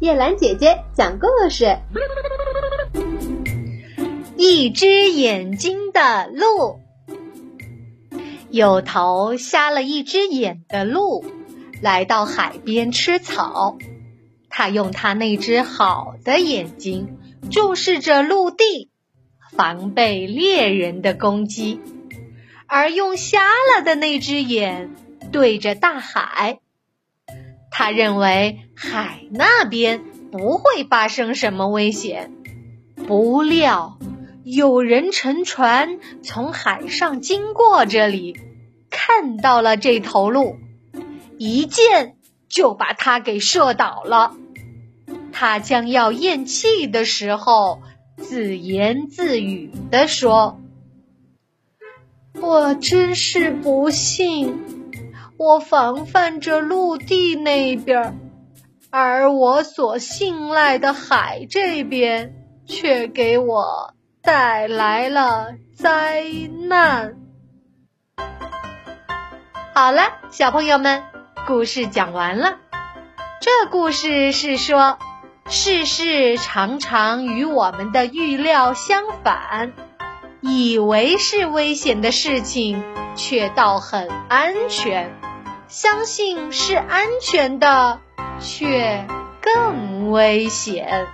叶兰姐姐讲故事：一只眼睛的鹿。有头瞎了一只眼的鹿，来到海边吃草。他用他那只好的眼睛注视着陆地，防备猎人的攻击；而用瞎了的那只眼对着大海。他认为海那边不会发生什么危险，不料有人乘船从海上经过这里，看到了这头鹿，一箭就把他给射倒了。他将要咽气的时候，自言自语地说：“我真是不幸。”我防范着陆地那边，而我所信赖的海这边却给我带来了灾难。好了，小朋友们，故事讲完了。这故事是说，世事常常与我们的预料相反，以为是危险的事情，却倒很安全。相信是安全的，却更危险。